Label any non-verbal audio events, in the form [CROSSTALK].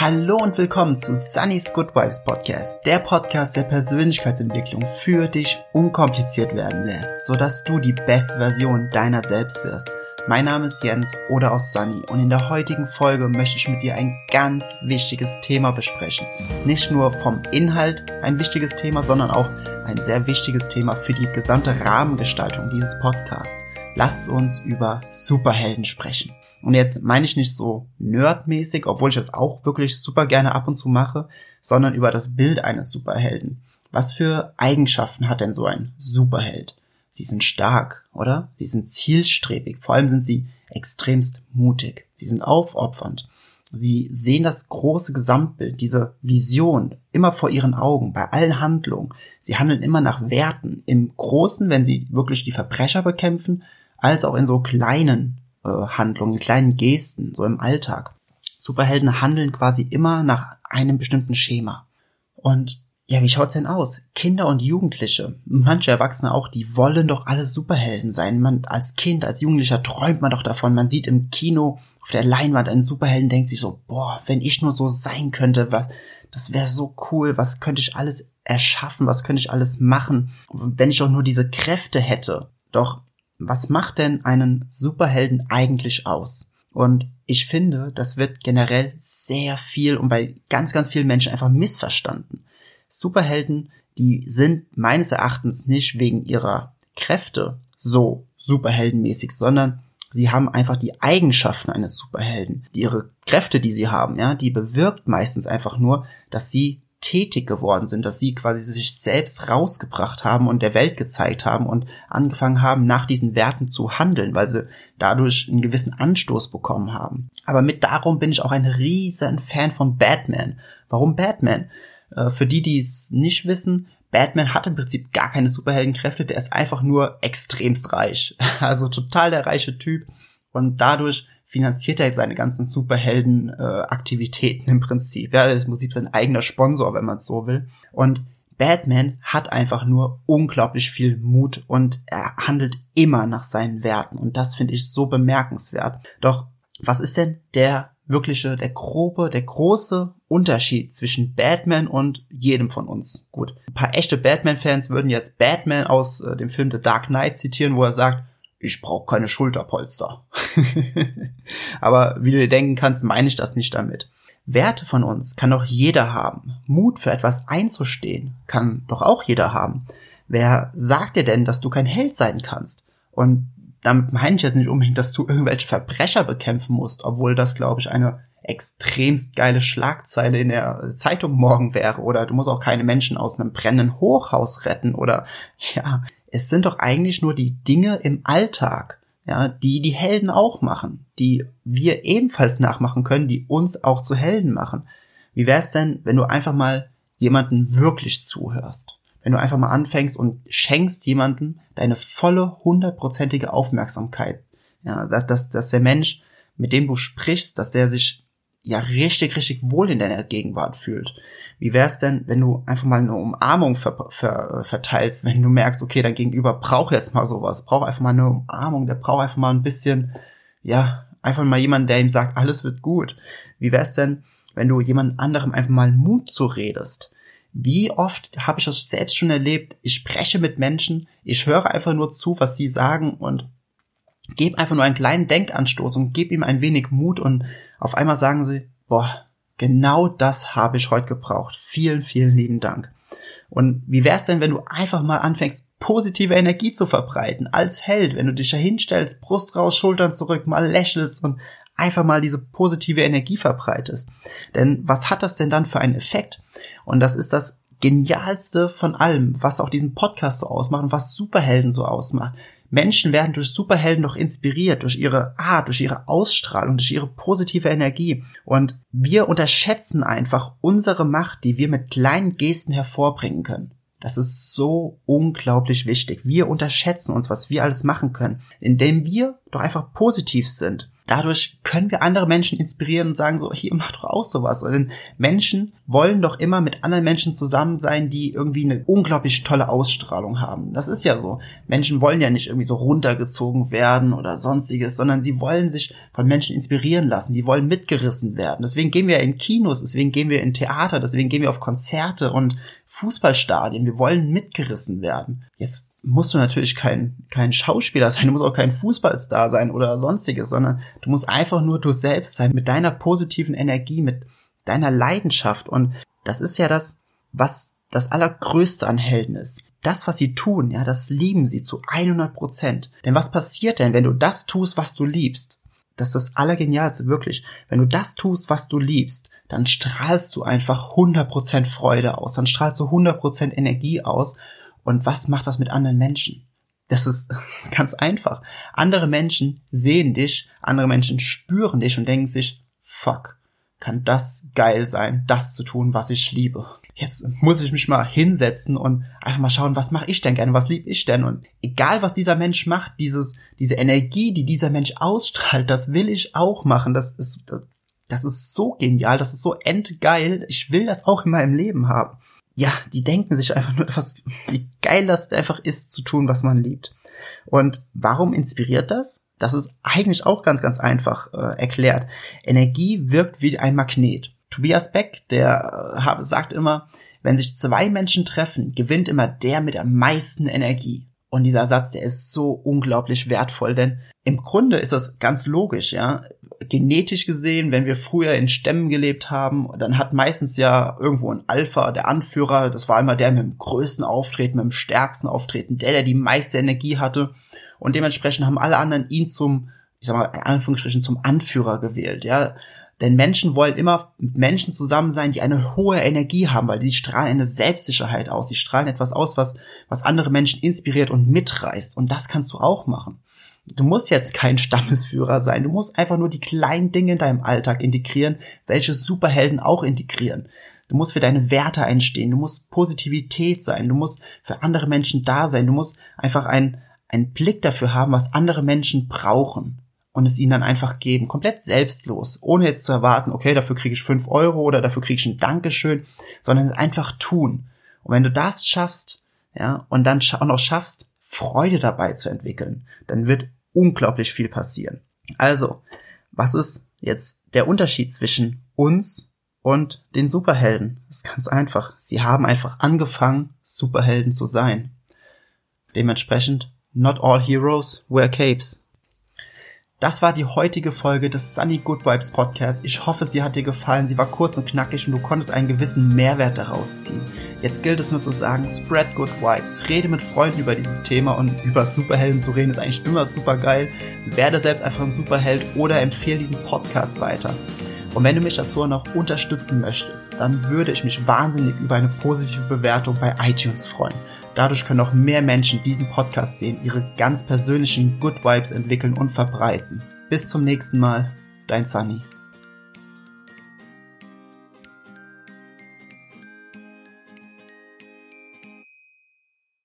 Hallo und willkommen zu Sunny's Good Vibes Podcast, der Podcast, der Persönlichkeitsentwicklung für dich unkompliziert werden lässt, sodass du die beste Version deiner selbst wirst. Mein Name ist Jens oder aus Sunny und in der heutigen Folge möchte ich mit dir ein ganz wichtiges Thema besprechen. Nicht nur vom Inhalt ein wichtiges Thema, sondern auch ein sehr wichtiges Thema für die gesamte Rahmengestaltung dieses Podcasts. Lasst uns über Superhelden sprechen. Und jetzt meine ich nicht so nerdmäßig, obwohl ich das auch wirklich super gerne ab und zu mache, sondern über das Bild eines Superhelden. Was für Eigenschaften hat denn so ein Superheld? Sie sind stark, oder? Sie sind zielstrebig. Vor allem sind sie extremst mutig. Sie sind aufopfernd. Sie sehen das große Gesamtbild, diese Vision immer vor ihren Augen, bei allen Handlungen. Sie handeln immer nach Werten. Im Großen, wenn sie wirklich die Verbrecher bekämpfen, als auch in so kleinen äh, Handlungen, kleinen Gesten, so im Alltag. Superhelden handeln quasi immer nach einem bestimmten Schema. Und ja, wie schaut's denn aus? Kinder und Jugendliche, manche Erwachsene auch, die wollen doch alle Superhelden sein. Man als Kind, als Jugendlicher träumt man doch davon. Man sieht im Kino auf der Leinwand einen Superhelden, denkt sich so, boah, wenn ich nur so sein könnte, was, das wäre so cool. Was könnte ich alles erschaffen? Was könnte ich alles machen, wenn ich doch nur diese Kräfte hätte? Doch was macht denn einen Superhelden eigentlich aus? Und ich finde, das wird generell sehr viel und bei ganz, ganz vielen Menschen einfach missverstanden. Superhelden, die sind meines Erachtens nicht wegen ihrer Kräfte so superheldenmäßig, sondern sie haben einfach die Eigenschaften eines Superhelden. Die ihre Kräfte, die sie haben, ja, die bewirkt meistens einfach nur, dass sie tätig geworden sind, dass sie quasi sich selbst rausgebracht haben und der Welt gezeigt haben und angefangen haben, nach diesen Werten zu handeln, weil sie dadurch einen gewissen Anstoß bekommen haben. Aber mit darum bin ich auch ein riesen Fan von Batman. Warum Batman? Äh, für die, die es nicht wissen, Batman hat im Prinzip gar keine Superheldenkräfte, der ist einfach nur extremst reich. [LAUGHS] Also total der reiche Typ. Und dadurch finanziert er jetzt seine ganzen Superhelden-Aktivitäten äh, im Prinzip. Ja, er ist im Prinzip sein eigener Sponsor, wenn man es so will. Und Batman hat einfach nur unglaublich viel Mut und er handelt immer nach seinen Werten. Und das finde ich so bemerkenswert. Doch was ist denn der wirkliche, der grobe, der große Unterschied zwischen Batman und jedem von uns? Gut, ein paar echte Batman-Fans würden jetzt Batman aus äh, dem Film The Dark Knight zitieren, wo er sagt, ich brauche keine Schulterpolster. [LAUGHS] Aber wie du dir denken kannst, meine ich das nicht damit. Werte von uns kann doch jeder haben. Mut für etwas einzustehen kann doch auch jeder haben. Wer sagt dir denn, dass du kein Held sein kannst? Und damit meine ich jetzt nicht unbedingt, dass du irgendwelche Verbrecher bekämpfen musst, obwohl das, glaube ich, eine extremst geile Schlagzeile in der Zeitung morgen wäre. Oder du musst auch keine Menschen aus einem brennenden Hochhaus retten. Oder [LAUGHS] ja, es sind doch eigentlich nur die Dinge im Alltag, ja, die die Helden auch machen, die wir ebenfalls nachmachen können, die uns auch zu Helden machen. Wie wär's denn, wenn du einfach mal jemanden wirklich zuhörst? Wenn du einfach mal anfängst und schenkst jemanden deine volle hundertprozentige Aufmerksamkeit. Ja, dass, dass, dass der Mensch, mit dem du sprichst, dass der sich ja richtig, richtig wohl in deiner Gegenwart fühlt. Wie wär's denn, wenn du einfach mal eine Umarmung ver ver verteilst, wenn du merkst, okay, dein Gegenüber braucht jetzt mal sowas, braucht einfach mal eine Umarmung, der braucht einfach mal ein bisschen, ja, einfach mal jemanden, der ihm sagt, alles wird gut. Wie wär's denn, wenn du jemand anderem einfach mal Mut zuredest? Wie oft habe ich das selbst schon erlebt? Ich spreche mit Menschen, ich höre einfach nur zu, was sie sagen und gebe einfach nur einen kleinen Denkanstoß und gebe ihm ein wenig Mut und auf einmal sagen sie, boah, genau das habe ich heute gebraucht. Vielen, vielen lieben Dank. Und wie wär's denn, wenn du einfach mal anfängst, positive Energie zu verbreiten, als Held, wenn du dich da hinstellst, Brust raus, Schultern zurück, mal lächelst und einfach mal diese positive Energie verbreitest. Denn was hat das denn dann für einen Effekt? Und das ist das Genialste von allem, was auch diesen Podcast so ausmacht und was Superhelden so ausmacht. Menschen werden durch Superhelden doch inspiriert, durch ihre Art, durch ihre Ausstrahlung, durch ihre positive Energie. Und wir unterschätzen einfach unsere Macht, die wir mit kleinen Gesten hervorbringen können. Das ist so unglaublich wichtig. Wir unterschätzen uns, was wir alles machen können, indem wir doch einfach positiv sind. Dadurch können wir andere Menschen inspirieren und sagen so, hier mach doch auch sowas. Denn Menschen wollen doch immer mit anderen Menschen zusammen sein, die irgendwie eine unglaublich tolle Ausstrahlung haben. Das ist ja so. Menschen wollen ja nicht irgendwie so runtergezogen werden oder sonstiges, sondern sie wollen sich von Menschen inspirieren lassen. Sie wollen mitgerissen werden. Deswegen gehen wir in Kinos, deswegen gehen wir in Theater, deswegen gehen wir auf Konzerte und Fußballstadien. Wir wollen mitgerissen werden. Jetzt musst du natürlich kein, kein Schauspieler sein, du musst auch kein Fußballstar sein oder sonstiges, sondern du musst einfach nur du selbst sein, mit deiner positiven Energie, mit deiner Leidenschaft. Und das ist ja das, was das Allergrößte an Helden ist. Das, was sie tun, ja, das lieben sie zu 100 Prozent. Denn was passiert denn, wenn du das tust, was du liebst? Das ist das Allergenialste, wirklich. Wenn du das tust, was du liebst, dann strahlst du einfach 100% Freude aus, dann strahlst du 100% Energie aus und was macht das mit anderen Menschen? Das ist, [LAUGHS] das ist ganz einfach. Andere Menschen sehen dich, andere Menschen spüren dich und denken sich, fuck, kann das geil sein, das zu tun, was ich liebe. Jetzt muss ich mich mal hinsetzen und einfach mal schauen, was mache ich denn gerne, was lieb ich denn? Und egal, was dieser Mensch macht, dieses, diese Energie, die dieser Mensch ausstrahlt, das will ich auch machen. Das ist, das ist so genial, das ist so endgeil. Ich will das auch in meinem Leben haben ja, die denken sich einfach nur, [LAUGHS] was, wie geil das einfach ist, zu tun, was man liebt. Und warum inspiriert das? Das ist eigentlich auch ganz, ganz einfach äh, erklärt. Energie wirkt wie ein Magnet. Tobias Beck, der äh, sagt immer, wenn sich zwei Menschen treffen, gewinnt immer der mit am meisten Energie. Und dieser Satz, der ist so unglaublich wertvoll, denn im Grunde ist das ganz logisch, ja genetisch gesehen, wenn wir früher in Stämmen gelebt haben, dann hat meistens ja irgendwo ein Alpha, der Anführer, das war immer der mit dem größten Auftreten, mit dem stärksten Auftreten, der, der die meiste Energie hatte. Und dementsprechend haben alle anderen ihn zum, ich sag mal, in Anführungsstrichen zum Anführer gewählt, ja. Denn Menschen wollen immer mit Menschen zusammen sein, die eine hohe Energie haben, weil die strahlen eine Selbstsicherheit aus. Sie strahlen etwas aus, was, was andere Menschen inspiriert und mitreißt. Und das kannst du auch machen. Du musst jetzt kein Stammesführer sein. Du musst einfach nur die kleinen Dinge in deinem Alltag integrieren, welche Superhelden auch integrieren. Du musst für deine Werte einstehen. Du musst Positivität sein. Du musst für andere Menschen da sein. Du musst einfach einen, einen Blick dafür haben, was andere Menschen brauchen und es ihnen dann einfach geben. Komplett selbstlos, ohne jetzt zu erwarten, okay, dafür kriege ich fünf Euro oder dafür kriege ich ein Dankeschön, sondern einfach tun. Und wenn du das schaffst, ja, und dann auch noch schaffst, Freude dabei zu entwickeln, dann wird unglaublich viel passieren. Also, was ist jetzt der Unterschied zwischen uns und den Superhelden? Das ist ganz einfach. Sie haben einfach angefangen, Superhelden zu sein. Dementsprechend, not all heroes wear capes. Das war die heutige Folge des Sunny Good Vibes Podcast. Ich hoffe, sie hat dir gefallen. Sie war kurz und knackig und du konntest einen gewissen Mehrwert daraus ziehen. Jetzt gilt es nur zu sagen, spread good vibes. Rede mit Freunden über dieses Thema und über Superhelden zu reden ist eigentlich immer super geil. Werde selbst einfach ein Superheld oder empfehle diesen Podcast weiter. Und wenn du mich dazu noch unterstützen möchtest, dann würde ich mich wahnsinnig über eine positive Bewertung bei iTunes freuen. Dadurch können noch mehr Menschen diesen Podcast sehen, ihre ganz persönlichen Good Vibes entwickeln und verbreiten. Bis zum nächsten Mal, dein Sunny.